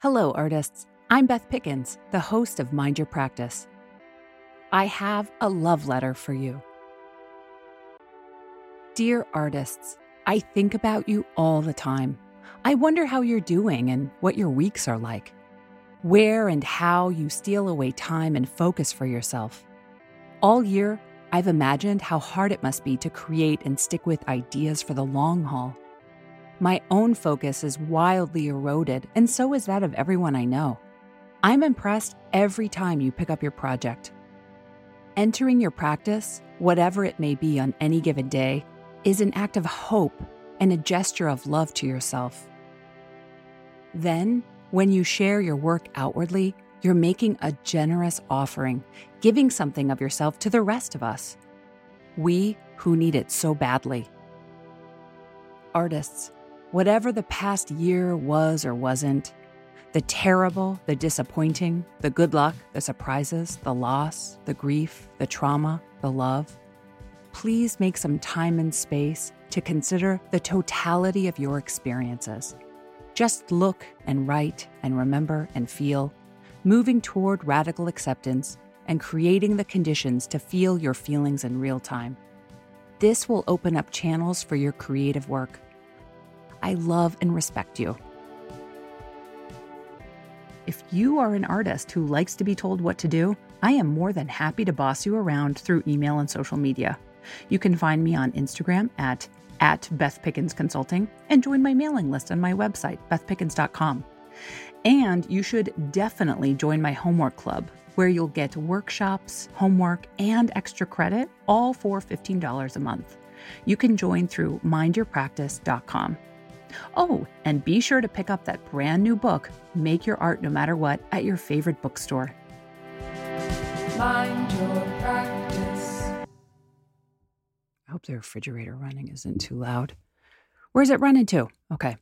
Hello, artists. I'm Beth Pickens, the host of Mind Your Practice. I have a love letter for you. Dear artists, I think about you all the time. I wonder how you're doing and what your weeks are like. Where and how you steal away time and focus for yourself. All year, I've imagined how hard it must be to create and stick with ideas for the long haul. My own focus is wildly eroded, and so is that of everyone I know. I'm impressed every time you pick up your project. Entering your practice, whatever it may be on any given day, is an act of hope and a gesture of love to yourself. Then, when you share your work outwardly, you're making a generous offering, giving something of yourself to the rest of us. We who need it so badly. Artists, Whatever the past year was or wasn't, the terrible, the disappointing, the good luck, the surprises, the loss, the grief, the trauma, the love, please make some time and space to consider the totality of your experiences. Just look and write and remember and feel, moving toward radical acceptance and creating the conditions to feel your feelings in real time. This will open up channels for your creative work I love and respect you. If you are an artist who likes to be told what to do, I am more than happy to boss you around through email and social media. You can find me on Instagram at, at Beth Pickens Consulting and join my mailing list on my website, bethpickens.com. And you should definitely join my homework club, where you'll get workshops, homework, and extra credit, all for $15 a month. You can join through mindyourpractice.com. Oh, and be sure to pick up that brand new book, Make Your Art No Matter What, at your favorite bookstore. Mind your practice. I hope the refrigerator running isn't too loud. Where's it running to? Okay.